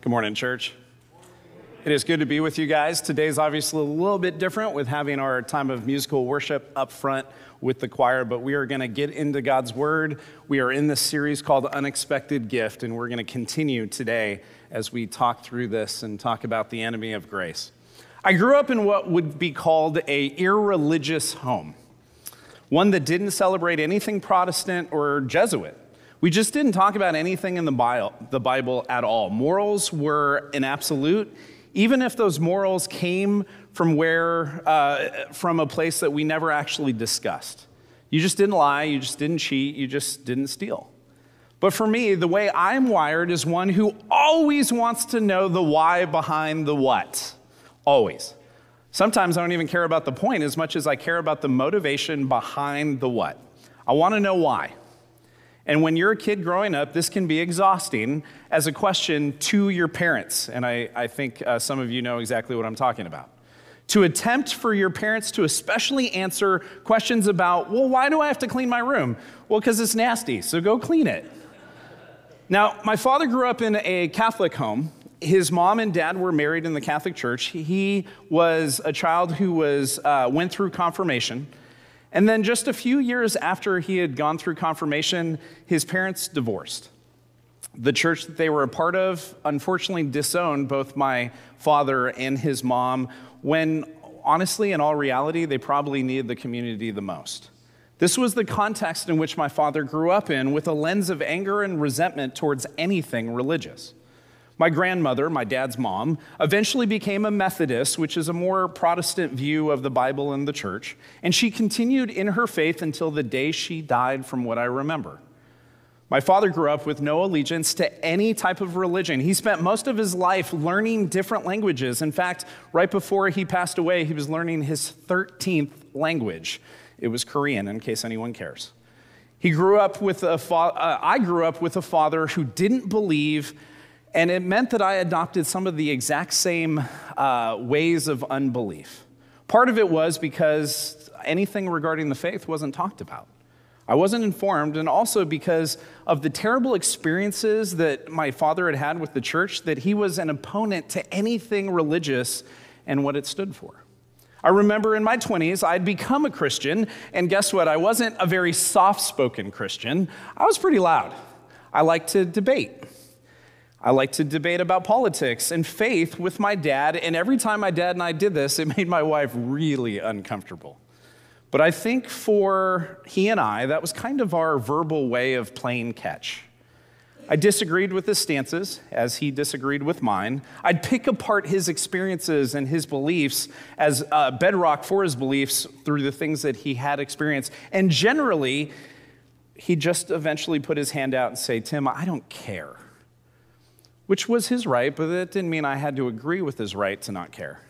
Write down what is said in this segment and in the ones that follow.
Good morning, church. It is good to be with you guys. Today's obviously a little bit different with having our time of musical worship up front with the choir, but we are going to get into God's Word. We are in this series called Unexpected Gift, and we're going to continue today as we talk through this and talk about the enemy of grace. I grew up in what would be called a irreligious home, one that didn't celebrate anything Protestant or Jesuit. We just didn't talk about anything in the Bible at all. Morals were an absolute, even if those morals came from where, uh, from a place that we never actually discussed. You just didn't lie, you just didn't cheat, you just didn't steal. But for me, the way I'm wired is one who always wants to know the why behind the what. Always. Sometimes I don't even care about the point as much as I care about the motivation behind the what. I want to know why. And when you're a kid growing up, this can be exhausting as a question to your parents. And I, I think uh, some of you know exactly what I'm talking about. To attempt for your parents to especially answer questions about, well, why do I have to clean my room? Well, because it's nasty, so go clean it. Now, my father grew up in a Catholic home. His mom and dad were married in the Catholic Church. He was a child who was, uh, went through confirmation. And then just a few years after he had gone through confirmation, his parents divorced. The church that they were a part of unfortunately disowned both my father and his mom when, honestly, in all reality, they probably needed the community the most. This was the context in which my father grew up in with a lens of anger and resentment towards anything religious. My grandmother, my dad's mom, eventually became a Methodist, which is a more Protestant view of the Bible and the church, and she continued in her faith until the day she died, from what I remember. My father grew up with no allegiance to any type of religion. He spent most of his life learning different languages. In fact, right before he passed away, he was learning his 13th language. It was Korean, in case anyone cares. He grew up with a fa- uh, I grew up with a father who didn't believe and it meant that I adopted some of the exact same uh, ways of unbelief. Part of it was because anything regarding the faith wasn't talked about. I wasn't informed, and also because of the terrible experiences that my father had had with the church, that he was an opponent to anything religious and what it stood for. I remember in my 20s, I'd become a Christian, and guess what? I wasn't a very soft spoken Christian. I was pretty loud. I liked to debate. I like to debate about politics and faith with my dad, and every time my dad and I did this, it made my wife really uncomfortable. But I think for he and I, that was kind of our verbal way of playing catch. I disagreed with his stances as he disagreed with mine. I'd pick apart his experiences and his beliefs as a bedrock for his beliefs through the things that he had experienced. And generally, he just eventually put his hand out and say, Tim, I don't care which was his right, but that didn't mean I had to agree with his right to not care.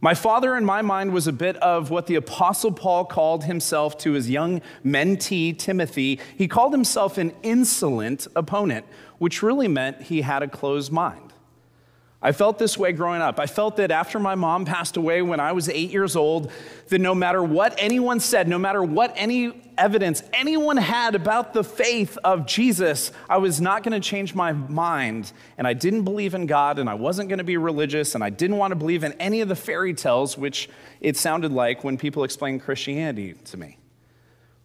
My father, in my mind, was a bit of what the Apostle Paul called himself to his young mentee, Timothy. He called himself an insolent opponent, which really meant he had a closed mind. I felt this way growing up. I felt that after my mom passed away when I was eight years old, that no matter what anyone said, no matter what any evidence anyone had about the faith of Jesus, I was not going to change my mind. And I didn't believe in God, and I wasn't going to be religious, and I didn't want to believe in any of the fairy tales, which it sounded like when people explained Christianity to me.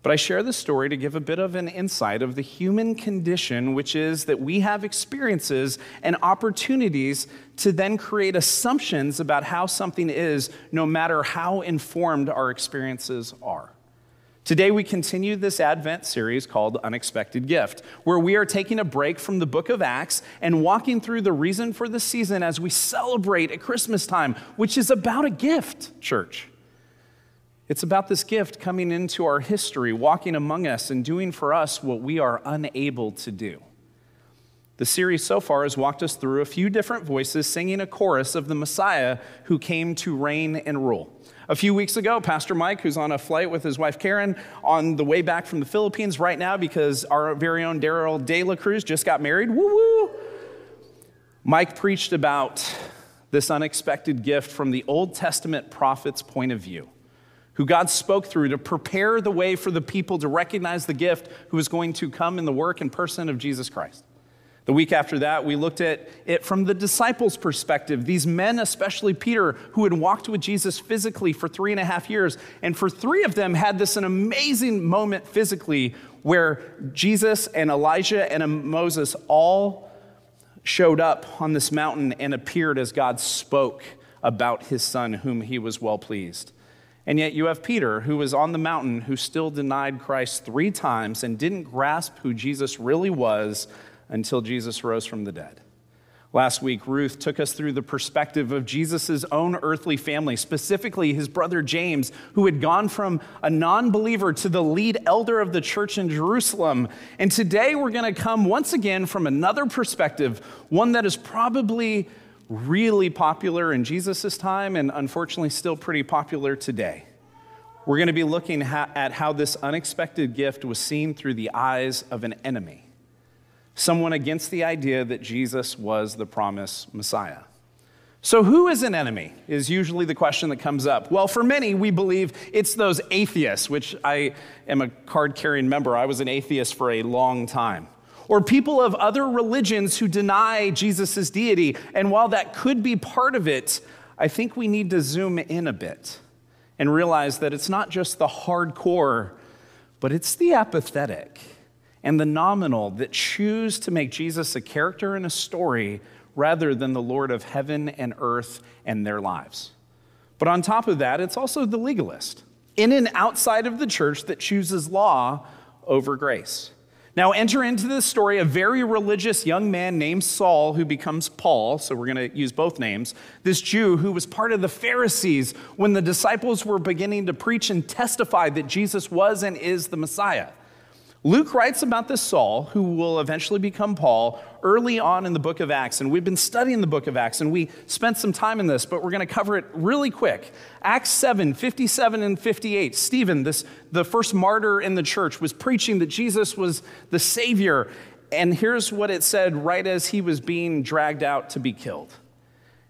But I share this story to give a bit of an insight of the human condition, which is that we have experiences and opportunities to then create assumptions about how something is, no matter how informed our experiences are. Today, we continue this Advent series called Unexpected Gift, where we are taking a break from the book of Acts and walking through the reason for the season as we celebrate at Christmas time, which is about a gift, church. It's about this gift coming into our history, walking among us, and doing for us what we are unable to do. The series so far has walked us through a few different voices singing a chorus of the Messiah who came to reign and rule. A few weeks ago, Pastor Mike, who's on a flight with his wife Karen on the way back from the Philippines right now because our very own Daryl De La Cruz just got married, woo woo. Mike preached about this unexpected gift from the Old Testament prophet's point of view who God spoke through to prepare the way for the people to recognize the gift who is going to come in the work and person of Jesus Christ. The week after that, we looked at it from the disciples' perspective. These men, especially Peter, who had walked with Jesus physically for three and a half years, and for three of them had this an amazing moment physically where Jesus and Elijah and Moses all showed up on this mountain and appeared as God spoke about his son, whom he was well pleased. And yet you have Peter, who was on the mountain, who still denied Christ three times and didn't grasp who Jesus really was until Jesus rose from the dead. Last week, Ruth took us through the perspective of Jesus' own earthly family, specifically his brother James, who had gone from a non believer to the lead elder of the church in Jerusalem. And today we're going to come once again from another perspective, one that is probably really popular in Jesus' time and unfortunately still pretty popular today. We're going to be looking at how this unexpected gift was seen through the eyes of an enemy someone against the idea that Jesus was the promised Messiah. So, who is an enemy? Is usually the question that comes up. Well, for many, we believe it's those atheists, which I am a card carrying member. I was an atheist for a long time. Or people of other religions who deny Jesus' deity. And while that could be part of it, I think we need to zoom in a bit and realize that it's not just the hardcore, but it's the apathetic and the nominal that choose to make Jesus a character in a story rather than the Lord of heaven and earth and their lives. But on top of that, it's also the legalist, in and outside of the church, that chooses law over grace. Now, enter into this story a very religious young man named Saul who becomes Paul. So, we're going to use both names. This Jew who was part of the Pharisees when the disciples were beginning to preach and testify that Jesus was and is the Messiah. Luke writes about this Saul, who will eventually become Paul, early on in the book of Acts. And we've been studying the book of Acts, and we spent some time in this, but we're going to cover it really quick. Acts 7 57 and 58. Stephen, this, the first martyr in the church, was preaching that Jesus was the Savior. And here's what it said right as he was being dragged out to be killed.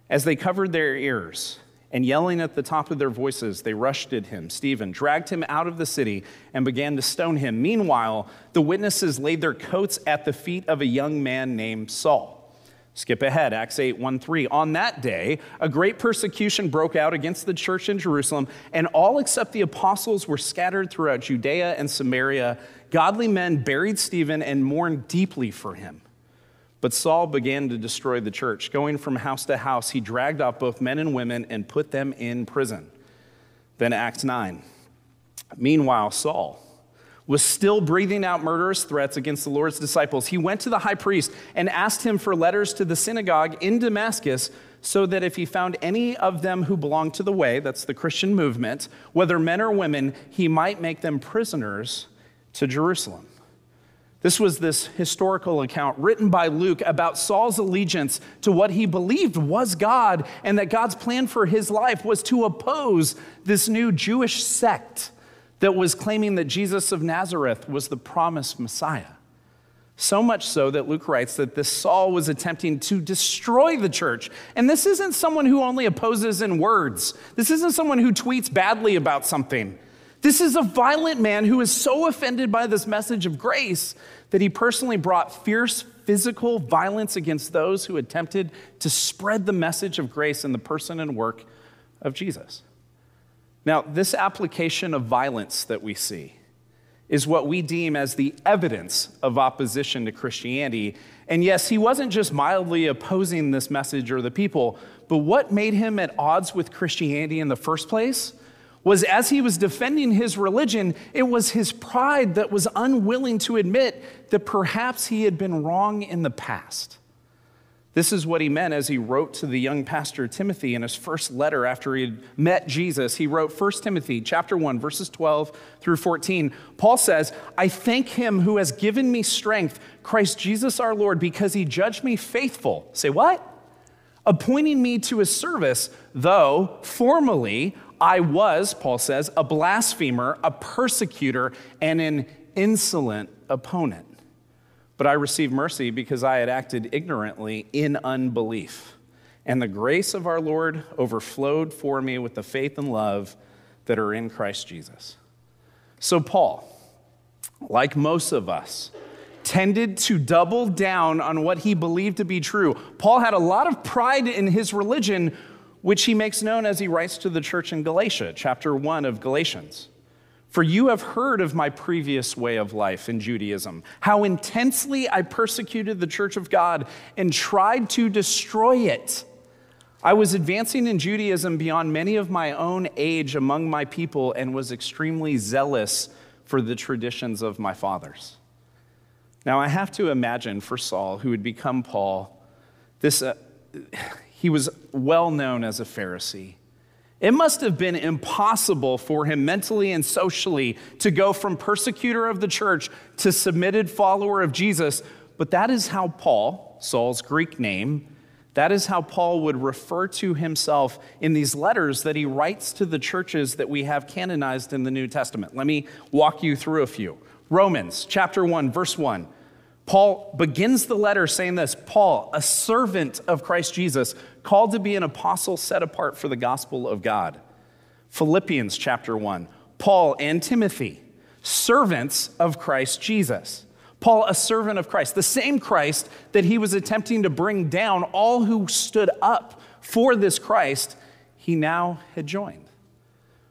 As they covered their ears, and yelling at the top of their voices, they rushed at him, Stephen, dragged him out of the city, and began to stone him. Meanwhile, the witnesses laid their coats at the feet of a young man named Saul. Skip ahead, Acts 8, 1 3. On that day, a great persecution broke out against the church in Jerusalem, and all except the apostles were scattered throughout Judea and Samaria. Godly men buried Stephen and mourned deeply for him. But Saul began to destroy the church. Going from house to house, he dragged off both men and women and put them in prison. Then, Acts 9. Meanwhile, Saul was still breathing out murderous threats against the Lord's disciples. He went to the high priest and asked him for letters to the synagogue in Damascus so that if he found any of them who belonged to the way, that's the Christian movement, whether men or women, he might make them prisoners to Jerusalem. This was this historical account written by Luke about Saul's allegiance to what he believed was God, and that God's plan for his life was to oppose this new Jewish sect that was claiming that Jesus of Nazareth was the promised Messiah. So much so that Luke writes that this Saul was attempting to destroy the church. And this isn't someone who only opposes in words, this isn't someone who tweets badly about something. This is a violent man who is so offended by this message of grace that he personally brought fierce physical violence against those who attempted to spread the message of grace in the person and work of Jesus. Now, this application of violence that we see is what we deem as the evidence of opposition to Christianity. And yes, he wasn't just mildly opposing this message or the people, but what made him at odds with Christianity in the first place was as he was defending his religion, it was his pride that was unwilling to admit that perhaps he had been wrong in the past. This is what he meant as he wrote to the young pastor Timothy in his first letter after he had met Jesus. He wrote 1 Timothy chapter 1 verses 12 through 14. Paul says, "I thank him who has given me strength, Christ Jesus our Lord, because he judged me faithful." Say what? Appointing me to his service, though formerly I was, Paul says, a blasphemer, a persecutor, and an insolent opponent. But I received mercy because I had acted ignorantly in unbelief. And the grace of our Lord overflowed for me with the faith and love that are in Christ Jesus. So, Paul, like most of us, tended to double down on what he believed to be true. Paul had a lot of pride in his religion, which he makes known as he writes to the church in Galatia, chapter 1 of Galatians. For you have heard of my previous way of life in Judaism, how intensely I persecuted the church of God and tried to destroy it. I was advancing in Judaism beyond many of my own age among my people and was extremely zealous for the traditions of my fathers. Now, I have to imagine for Saul, who would become Paul, this, uh, he was well known as a Pharisee. It must have been impossible for him mentally and socially to go from persecutor of the church to submitted follower of Jesus, but that is how Paul, Saul's Greek name, that is how Paul would refer to himself in these letters that he writes to the churches that we have canonized in the New Testament. Let me walk you through a few. Romans chapter 1, verse 1. Paul begins the letter saying this Paul, a servant of Christ Jesus, called to be an apostle set apart for the gospel of God. Philippians chapter 1. Paul and Timothy, servants of Christ Jesus. Paul, a servant of Christ, the same Christ that he was attempting to bring down all who stood up for this Christ, he now had joined.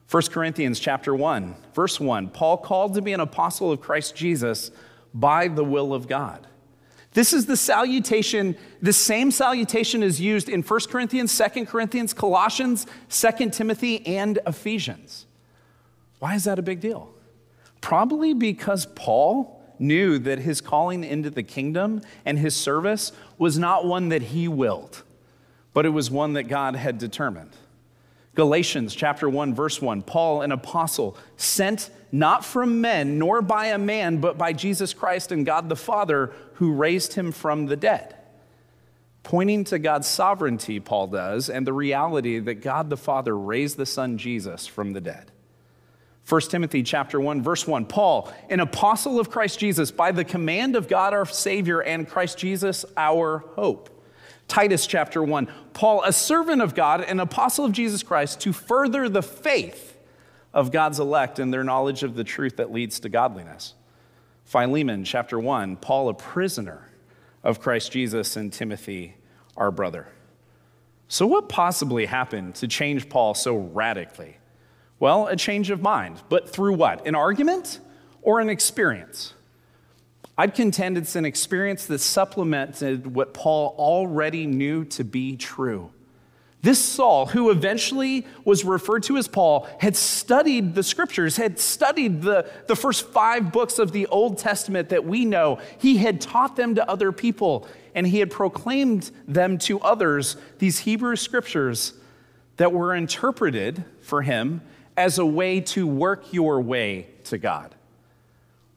1 Corinthians chapter 1, verse 1. Paul called to be an apostle of Christ Jesus by the will of God. This is the salutation, the same salutation is used in 1 Corinthians, 2 Corinthians, Colossians, 2 Timothy, and Ephesians. Why is that a big deal? Probably because Paul knew that his calling into the kingdom and his service was not one that he willed, but it was one that God had determined. Galatians chapter 1 verse 1 Paul an apostle sent not from men nor by a man but by Jesus Christ and God the Father who raised him from the dead. Pointing to God's sovereignty Paul does and the reality that God the Father raised the son Jesus from the dead. 1 Timothy chapter 1 verse 1 Paul an apostle of Christ Jesus by the command of God our savior and Christ Jesus our hope Titus chapter 1. Paul, a servant of God, an apostle of Jesus Christ, to further the faith of God's elect and their knowledge of the truth that leads to godliness. Philemon chapter 1. Paul, a prisoner of Christ Jesus, and Timothy, our brother. So, what possibly happened to change Paul so radically? Well, a change of mind. But through what? An argument or an experience? I'd contend it's an experience that supplemented what Paul already knew to be true. This Saul, who eventually was referred to as Paul, had studied the scriptures, had studied the, the first five books of the Old Testament that we know. He had taught them to other people, and he had proclaimed them to others, these Hebrew scriptures that were interpreted for him as a way to work your way to God.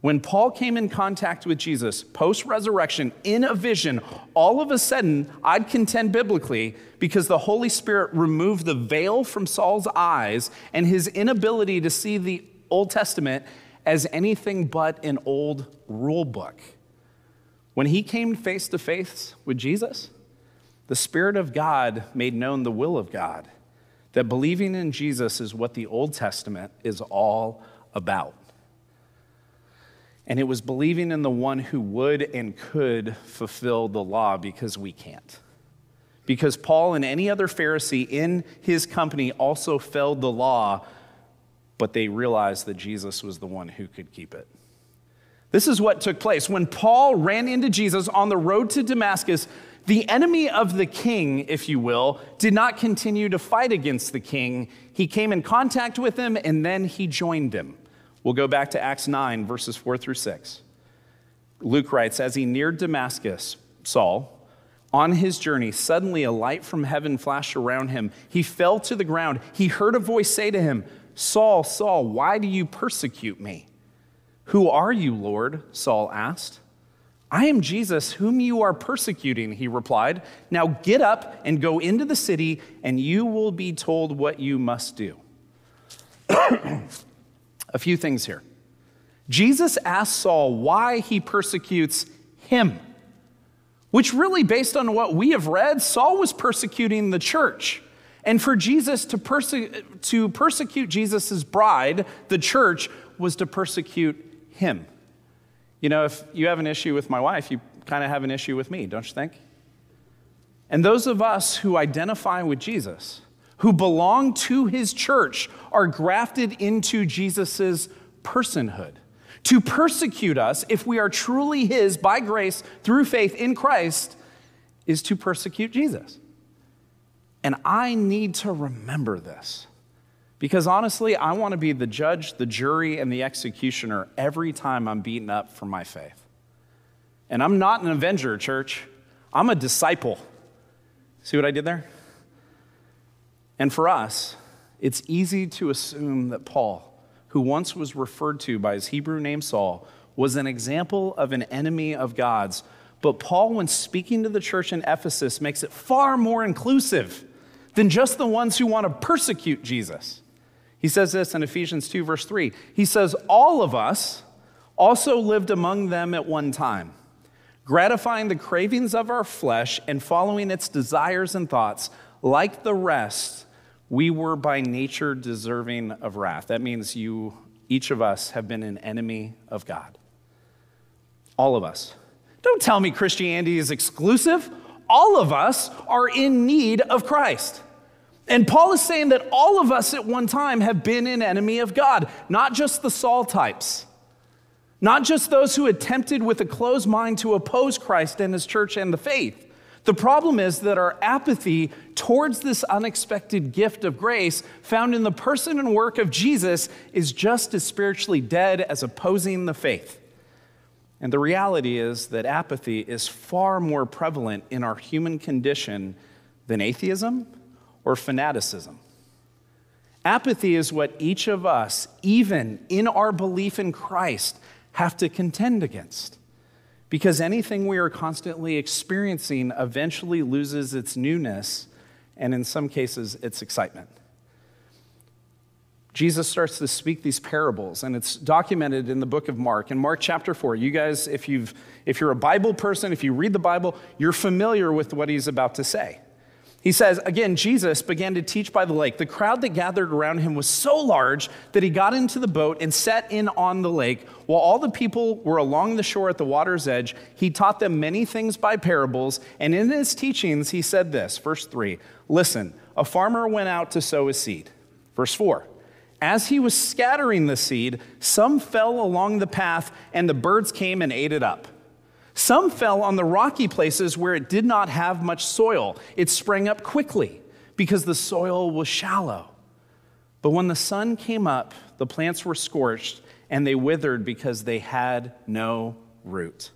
When Paul came in contact with Jesus post resurrection in a vision, all of a sudden, I'd contend biblically, because the Holy Spirit removed the veil from Saul's eyes and his inability to see the Old Testament as anything but an old rule book. When he came face to face with Jesus, the Spirit of God made known the will of God, that believing in Jesus is what the Old Testament is all about. And it was believing in the one who would and could fulfill the law because we can't. Because Paul and any other Pharisee in his company also failed the law, but they realized that Jesus was the one who could keep it. This is what took place. When Paul ran into Jesus on the road to Damascus, the enemy of the king, if you will, did not continue to fight against the king. He came in contact with him and then he joined him. We'll go back to Acts 9, verses 4 through 6. Luke writes As he neared Damascus, Saul, on his journey, suddenly a light from heaven flashed around him. He fell to the ground. He heard a voice say to him, Saul, Saul, why do you persecute me? Who are you, Lord? Saul asked. I am Jesus, whom you are persecuting, he replied. Now get up and go into the city, and you will be told what you must do. a few things here. Jesus asks Saul why he persecutes him, which really, based on what we have read, Saul was persecuting the church. And for Jesus to, perse- to persecute Jesus' bride, the church, was to persecute him. You know, if you have an issue with my wife, you kind of have an issue with me, don't you think? And those of us who identify with Jesus, who belong to his church, are grafted into Jesus' personhood. To persecute us, if we are truly his by grace through faith in Christ, is to persecute Jesus. And I need to remember this. Because honestly, I want to be the judge, the jury, and the executioner every time I'm beaten up for my faith. And I'm not an avenger, church. I'm a disciple. See what I did there? And for us, it's easy to assume that Paul, who once was referred to by his Hebrew name Saul, was an example of an enemy of God's. But Paul, when speaking to the church in Ephesus, makes it far more inclusive than just the ones who want to persecute Jesus. He says this in Ephesians 2, verse 3. He says, All of us also lived among them at one time, gratifying the cravings of our flesh and following its desires and thoughts. Like the rest, we were by nature deserving of wrath. That means you, each of us, have been an enemy of God. All of us. Don't tell me Christianity is exclusive. All of us are in need of Christ. And Paul is saying that all of us at one time have been an enemy of God, not just the Saul types, not just those who attempted with a closed mind to oppose Christ and his church and the faith. The problem is that our apathy towards this unexpected gift of grace found in the person and work of Jesus is just as spiritually dead as opposing the faith. And the reality is that apathy is far more prevalent in our human condition than atheism or fanaticism. Apathy is what each of us, even in our belief in Christ, have to contend against. Because anything we are constantly experiencing eventually loses its newness and, in some cases, its excitement. Jesus starts to speak these parables, and it's documented in the book of Mark. In Mark chapter 4, you guys, if, you've, if you're a Bible person, if you read the Bible, you're familiar with what he's about to say. He says, again, Jesus began to teach by the lake. The crowd that gathered around him was so large that he got into the boat and set in on the lake. While all the people were along the shore at the water's edge, he taught them many things by parables. And in his teachings, he said this, verse 3 Listen, a farmer went out to sow his seed. Verse 4 As he was scattering the seed, some fell along the path, and the birds came and ate it up. Some fell on the rocky places where it did not have much soil. It sprang up quickly because the soil was shallow. But when the sun came up, the plants were scorched and they withered because they had no root.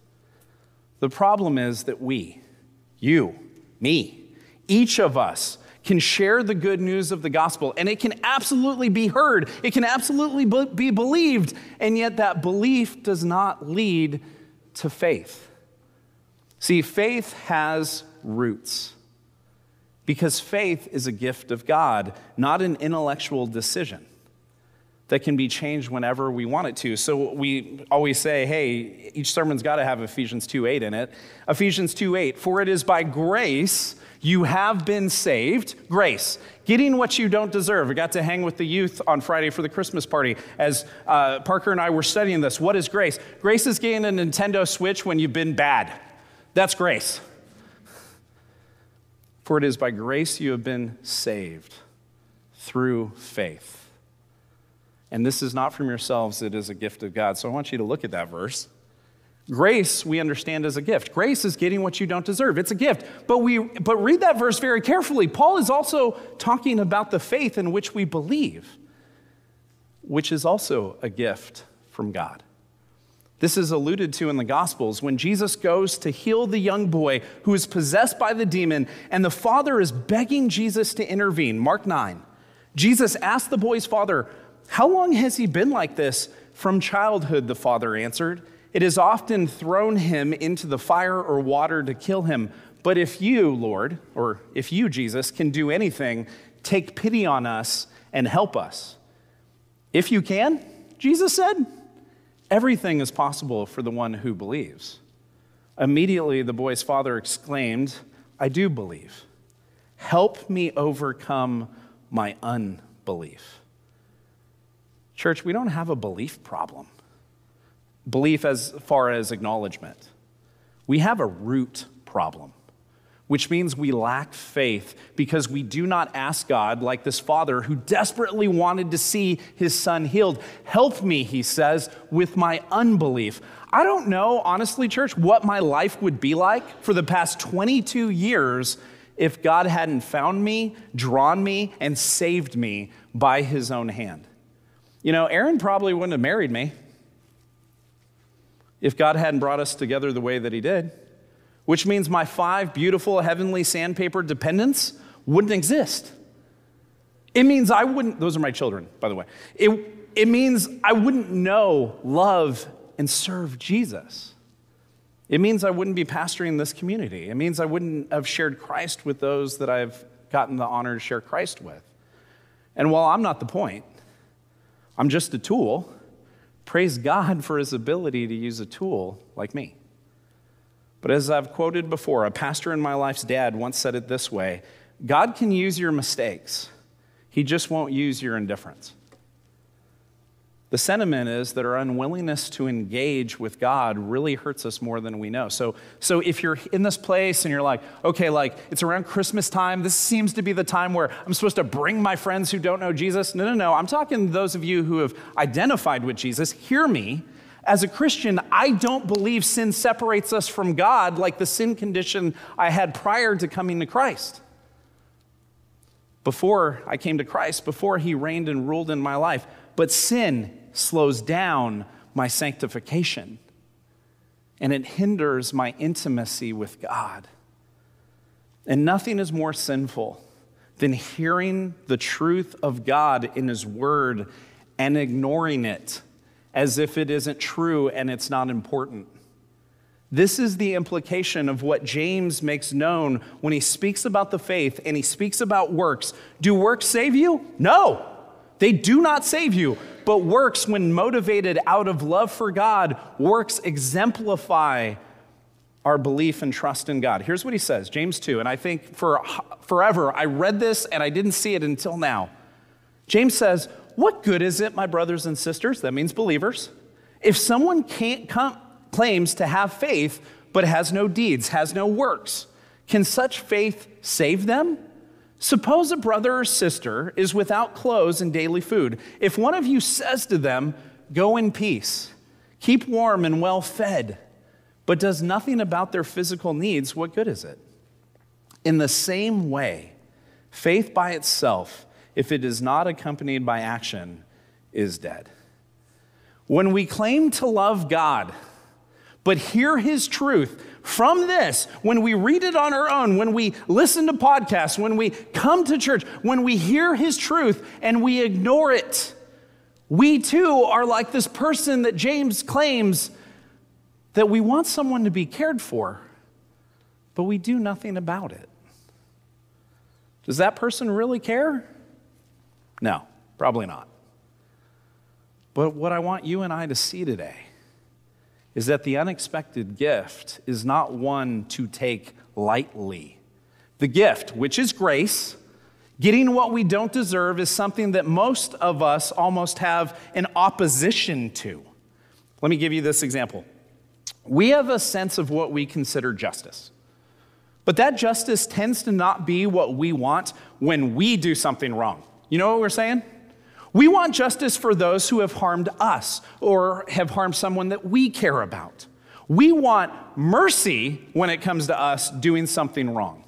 The problem is that we, you, me, each of us, can share the good news of the gospel, and it can absolutely be heard. It can absolutely be believed, and yet that belief does not lead to faith. See, faith has roots because faith is a gift of God, not an intellectual decision that can be changed whenever we want it to. So we always say, hey, each sermon's got to have Ephesians 2:8 in it. Ephesians 2:8, for it is by grace you have been saved. Grace, getting what you don't deserve. I got to hang with the youth on Friday for the Christmas party as uh, Parker and I were studying this. What is grace? Grace is getting a Nintendo Switch when you've been bad. That's grace. For it is by grace you have been saved through faith. And this is not from yourselves, it is a gift of God. So I want you to look at that verse. Grace, we understand as a gift. Grace is getting what you don't deserve. It's a gift. But we but read that verse very carefully. Paul is also talking about the faith in which we believe, which is also a gift from God. This is alluded to in the Gospels when Jesus goes to heal the young boy who is possessed by the demon, and the father is begging Jesus to intervene. Mark 9. Jesus asked the boy's father, How long has he been like this? From childhood, the father answered. It has often thrown him into the fire or water to kill him. But if you, Lord, or if you, Jesus, can do anything, take pity on us and help us. If you can, Jesus said, Everything is possible for the one who believes. Immediately, the boy's father exclaimed, I do believe. Help me overcome my unbelief. Church, we don't have a belief problem. Belief as far as acknowledgement. We have a root problem, which means we lack faith because we do not ask God, like this father who desperately wanted to see his son healed. Help me, he says, with my unbelief. I don't know, honestly, church, what my life would be like for the past 22 years if God hadn't found me, drawn me, and saved me by his own hand. You know, Erin probably wouldn't have married me if God hadn't brought us together the way that he did, which means my five beautiful heavenly sandpaper dependents wouldn't exist. It means I wouldn't, those are my children, by the way. It, it means I wouldn't know, love, and serve Jesus. It means I wouldn't be pastoring this community. It means I wouldn't have shared Christ with those that I've gotten the honor to share Christ with. And while I'm not the point, I'm just a tool. Praise God for his ability to use a tool like me. But as I've quoted before, a pastor in my life's dad once said it this way God can use your mistakes, he just won't use your indifference. The sentiment is that our unwillingness to engage with God really hurts us more than we know. So, so if you're in this place and you're like, okay, like it's around Christmas time, this seems to be the time where I'm supposed to bring my friends who don't know Jesus. No, no, no. I'm talking to those of you who have identified with Jesus. Hear me. As a Christian, I don't believe sin separates us from God like the sin condition I had prior to coming to Christ. Before I came to Christ, before He reigned and ruled in my life, but sin slows down my sanctification and it hinders my intimacy with God. And nothing is more sinful than hearing the truth of God in His Word and ignoring it as if it isn't true and it's not important. This is the implication of what James makes known when he speaks about the faith and he speaks about works. Do works save you? No. They do not save you, but works, when motivated out of love for God, works exemplify our belief and trust in God. Here's what he says, James 2, and I think for forever I read this and I didn't see it until now. James says, What good is it, my brothers and sisters, that means believers, if someone can't come, claims to have faith but has no deeds, has no works? Can such faith save them? Suppose a brother or sister is without clothes and daily food. If one of you says to them, Go in peace, keep warm and well fed, but does nothing about their physical needs, what good is it? In the same way, faith by itself, if it is not accompanied by action, is dead. When we claim to love God, but hear his truth from this, when we read it on our own, when we listen to podcasts, when we come to church, when we hear his truth and we ignore it, we too are like this person that James claims that we want someone to be cared for, but we do nothing about it. Does that person really care? No, probably not. But what I want you and I to see today is that the unexpected gift is not one to take lightly. The gift, which is grace, getting what we don't deserve, is something that most of us almost have an opposition to. Let me give you this example. We have a sense of what we consider justice. But that justice tends to not be what we want when we do something wrong. You know what we're saying? We want justice for those who have harmed us or have harmed someone that we care about. We want mercy when it comes to us doing something wrong.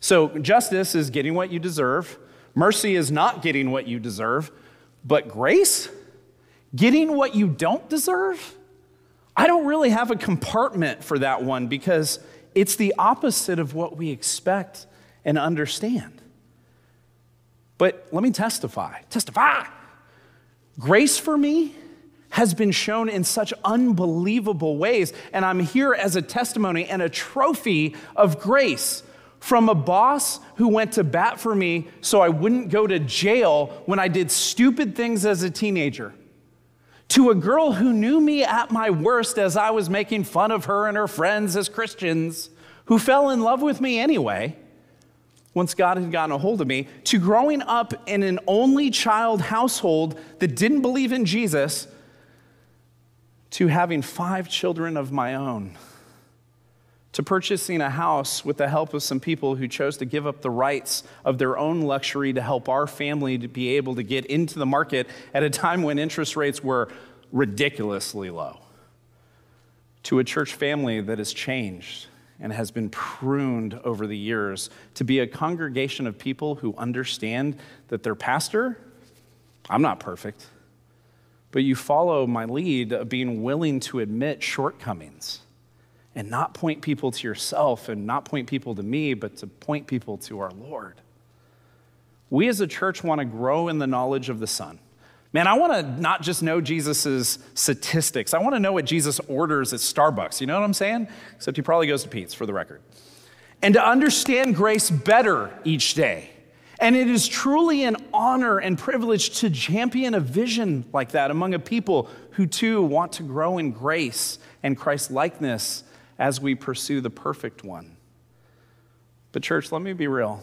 So, justice is getting what you deserve, mercy is not getting what you deserve, but grace, getting what you don't deserve, I don't really have a compartment for that one because it's the opposite of what we expect and understand. But let me testify. Testify. Grace for me has been shown in such unbelievable ways, and I'm here as a testimony and a trophy of grace from a boss who went to bat for me so I wouldn't go to jail when I did stupid things as a teenager. To a girl who knew me at my worst as I was making fun of her and her friends as Christians, who fell in love with me anyway once God had gotten a hold of me, to growing up in an only child household that didn't believe in Jesus, to having five children of my own, to purchasing a house with the help of some people who chose to give up the rights of their own luxury to help our family to be able to get into the market at a time when interest rates were ridiculously low, to a church family that has changed and has been pruned over the years to be a congregation of people who understand that their pastor, I'm not perfect but you follow my lead of being willing to admit shortcomings and not point people to yourself and not point people to me, but to point people to our Lord. We as a church want to grow in the knowledge of the Son. Man, I want to not just know Jesus' statistics. I want to know what Jesus orders at Starbucks. You know what I'm saying? Except he probably goes to Peet's for the record. And to understand grace better each day. And it is truly an honor and privilege to champion a vision like that among a people who too want to grow in grace and Christ likeness as we pursue the perfect one. But, church, let me be real.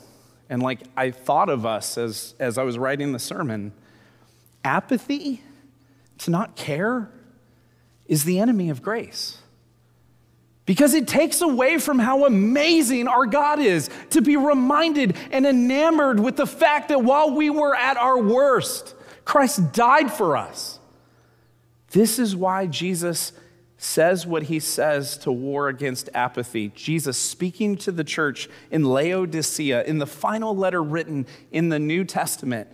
And like I thought of us as, as I was writing the sermon, apathy, to not care, is the enemy of grace because it takes away from how amazing our God is to be reminded and enamored with the fact that while we were at our worst, Christ died for us. This is why Jesus says what he says to war against apathy. Jesus speaking to the church in Laodicea, in the final letter written in the New Testament,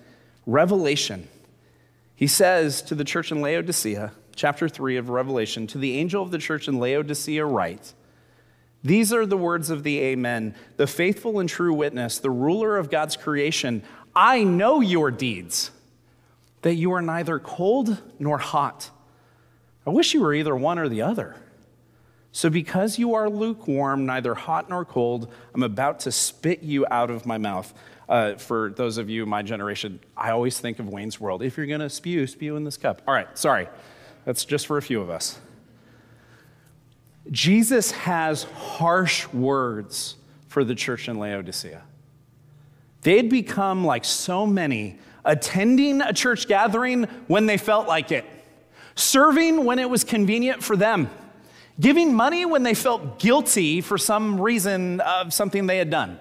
Revelation. He says to the church in Laodicea, chapter 3 of Revelation, to the angel of the church in Laodicea, write, These are the words of the Amen, the faithful and true witness, the ruler of God's creation. I know your deeds, that you are neither cold nor hot. I wish you were either one or the other. So, because you are lukewarm, neither hot nor cold, I'm about to spit you out of my mouth. Uh, for those of you my generation, I always think of Wayne's World. If you're going to spew, spew in this cup. All right, sorry. That's just for a few of us. Jesus has harsh words for the church in Laodicea. They'd become like so many, attending a church gathering when they felt like it, serving when it was convenient for them, giving money when they felt guilty for some reason of something they had done.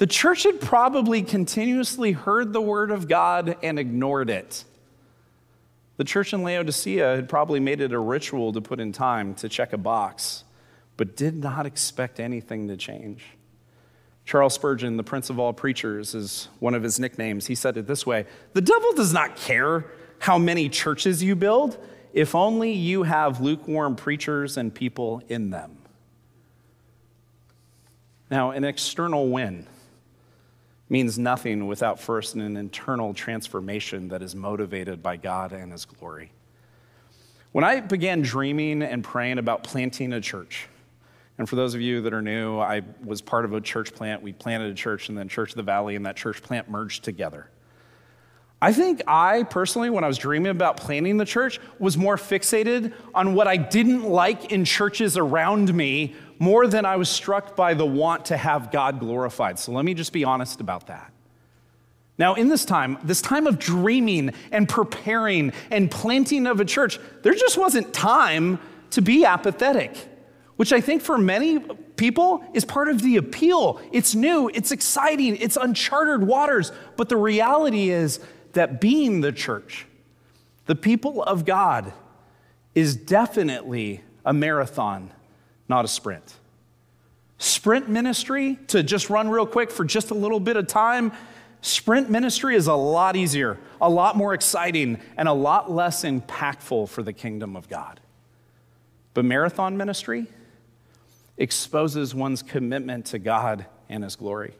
The church had probably continuously heard the word of God and ignored it. The church in Laodicea had probably made it a ritual to put in time to check a box, but did not expect anything to change. Charles Spurgeon, the prince of all preachers, is one of his nicknames. He said it this way The devil does not care how many churches you build, if only you have lukewarm preachers and people in them. Now, an external win means nothing without first an internal transformation that is motivated by God and His glory. When I began dreaming and praying about planting a church, and for those of you that are new, I was part of a church plant. We planted a church, and then Church of the Valley and that church plant merged together. I think I personally, when I was dreaming about planting the church, was more fixated on what I didn't like in churches around me more than I was struck by the want to have God glorified. So let me just be honest about that. Now, in this time, this time of dreaming and preparing and planting of a church, there just wasn't time to be apathetic, which I think for many people is part of the appeal. It's new, it's exciting, it's uncharted waters. But the reality is that being the church, the people of God, is definitely a marathon not a sprint. Sprint ministry, to just run real quick for just a little bit of time, sprint ministry is a lot easier, a lot more exciting, and a lot less impactful for the kingdom of God. But marathon ministry exposes one's commitment to God and His glory.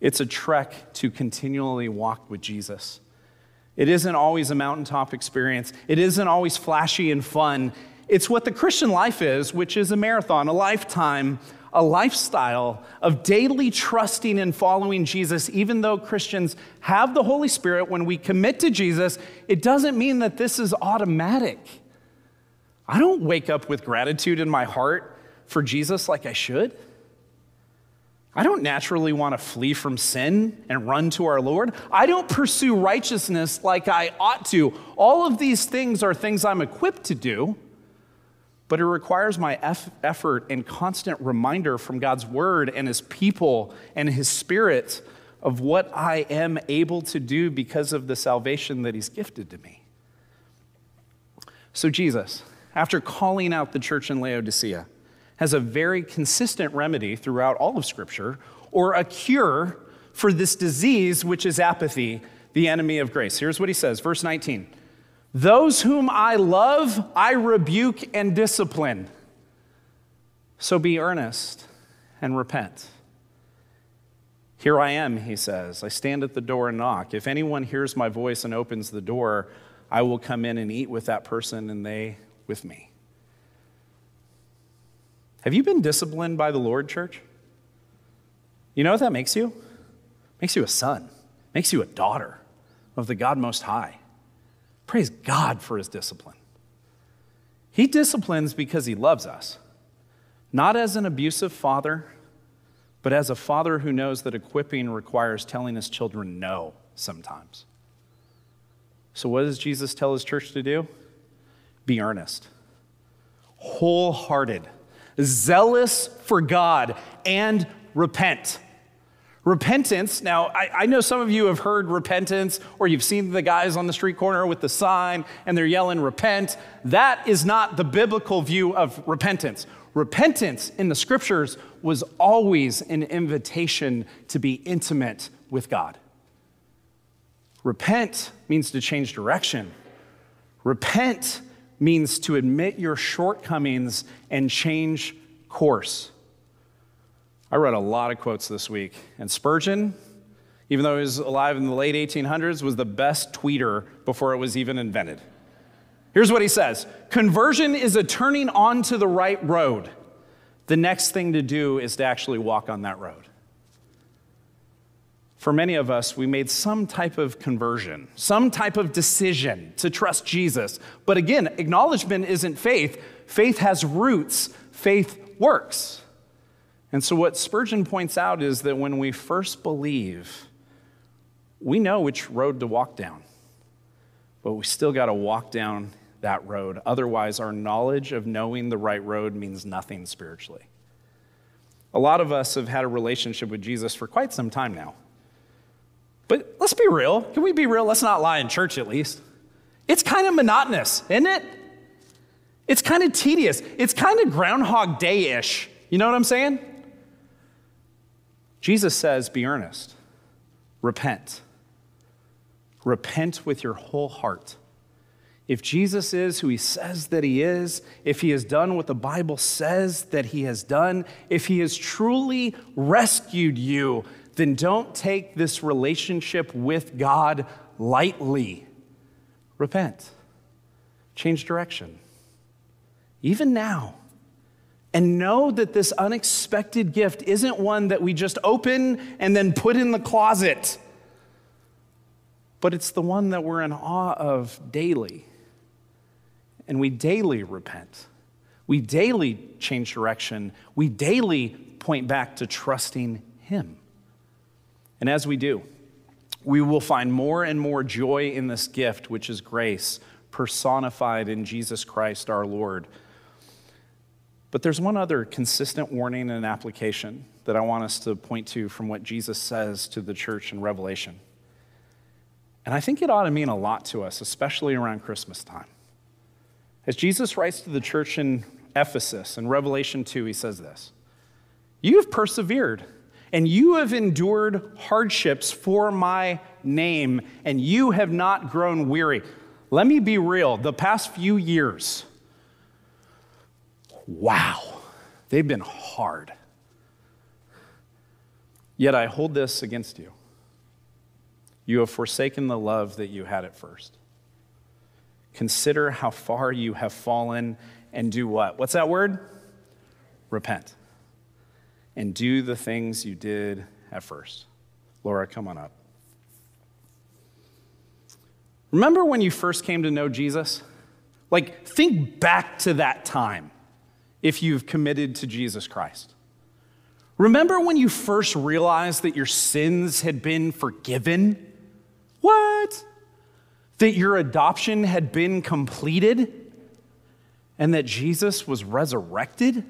It's a trek to continually walk with Jesus. It isn't always a mountaintop experience. It isn't always flashy and fun. It's what the Christian life is, which is a marathon, a lifetime, a lifestyle of daily trusting and following Jesus. Even though Christians have the Holy Spirit, when we commit to Jesus, it doesn't mean that this is automatic. I don't wake up with gratitude in my heart for Jesus like I should. I don't naturally want to flee from sin and run to our Lord. I don't pursue righteousness like I ought to. All of these things are things I'm equipped to do, but it requires my effort and constant reminder from God's word and his people and his spirit of what I am able to do because of the salvation that he's gifted to me. So, Jesus, after calling out the church in Laodicea, has a very consistent remedy throughout all of Scripture, or a cure for this disease, which is apathy, the enemy of grace. Here's what he says, verse 19 Those whom I love, I rebuke and discipline. So be earnest and repent. Here I am, he says. I stand at the door and knock. If anyone hears my voice and opens the door, I will come in and eat with that person and they with me. Have you been disciplined by the Lord, church? You know what that makes you? Makes you a son, makes you a daughter of the God Most High. Praise God for his discipline. He disciplines because he loves us, not as an abusive father, but as a father who knows that equipping requires telling his children no sometimes. So, what does Jesus tell his church to do? Be earnest, wholehearted zealous for God, and repent. Repentance, now, I, I, know some of you have heard repentance, or you've seen the guys on the street corner with the sign and they're yelling, repent. That is not the biblical view of repentance. Repentance in the scriptures was always an invitation to be intimate with God. Repent means to change direction. Repent means to admit your shortcomings and change course. I read a lot of quotes this week, and Spurgeon, even though he was alive in the late 1800s, was the best tweeter before it was even invented. Here's what he says Conversion is a turning onto the right road. The next thing to do is to actually walk on that road for many of us, we made some type of conversion, some type of decision to trust Jesus. But again, acknowledgement isn't faith. Faith has roots, faith works. And so, what Spurgeon points out is that when we first believe, we know which road to walk down, but we still got to walk down that road. Otherwise, our knowledge of knowing the right road means nothing spiritually. A lot of us have had a relationship with Jesus for quite some time now. But let's be real. Can we be real? Let's not lie in church at least. It's kind of monotonous, isn't it? It's kind of tedious. It's kind of Groundhog Day ish. You know what I'm saying? Jesus says, Be earnest, repent. Repent with your whole heart. If Jesus is who he says that he is, if he has done what the Bible says that he has done, if he has truly rescued you, then don't take this relationship with God lightly. Repent, change direction, even now. And know that this unexpected gift isn't one that we just open and then put in the closet, but it's the one that we're in awe of daily. And we daily repent. We daily change direction. We daily point back to trusting Him. And as we do, we will find more and more joy in this gift, which is grace, personified in Jesus Christ our Lord. But there's one other consistent warning and application that I want us to point to from what Jesus says to the church in Revelation. And I think it ought to mean a lot to us, especially around Christmas time. As Jesus writes to the church in Ephesus in Revelation 2, he says this You have persevered and you have endured hardships for my name, and you have not grown weary. Let me be real the past few years, wow, they've been hard. Yet I hold this against you. You have forsaken the love that you had at first. Consider how far you have fallen and do what? What's that word? Repent and do the things you did at first. Laura, come on up. Remember when you first came to know Jesus? Like, think back to that time if you've committed to Jesus Christ. Remember when you first realized that your sins had been forgiven? What? That your adoption had been completed? And that Jesus was resurrected?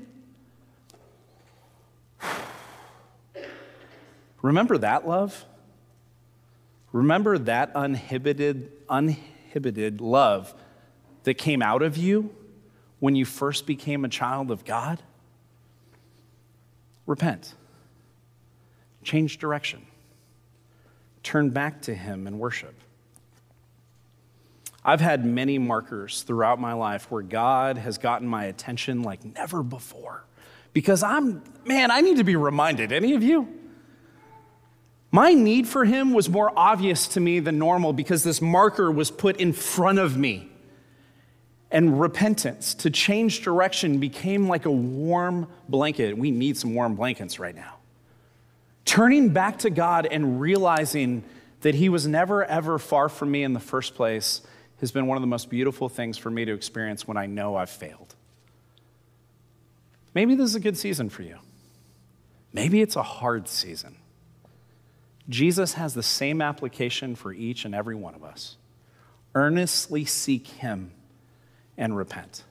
Remember that love? Remember that uninhibited, uninhibited love that came out of you when you first became a child of God? Repent. Change direction. Turn back to Him and worship. I've had many markers throughout my life where God has gotten my attention like never before. Because I'm, man, I need to be reminded. Any of you? My need for him was more obvious to me than normal because this marker was put in front of me. And repentance, to change direction, became like a warm blanket. We need some warm blankets right now. Turning back to God and realizing that He was never, ever far from me in the first place has been one of the most beautiful things for me to experience when I know I've failed. Maybe this is a good season for you. Maybe it's a hard season. Jesus has the same application for each and every one of us. Earnestly seek Him and repent.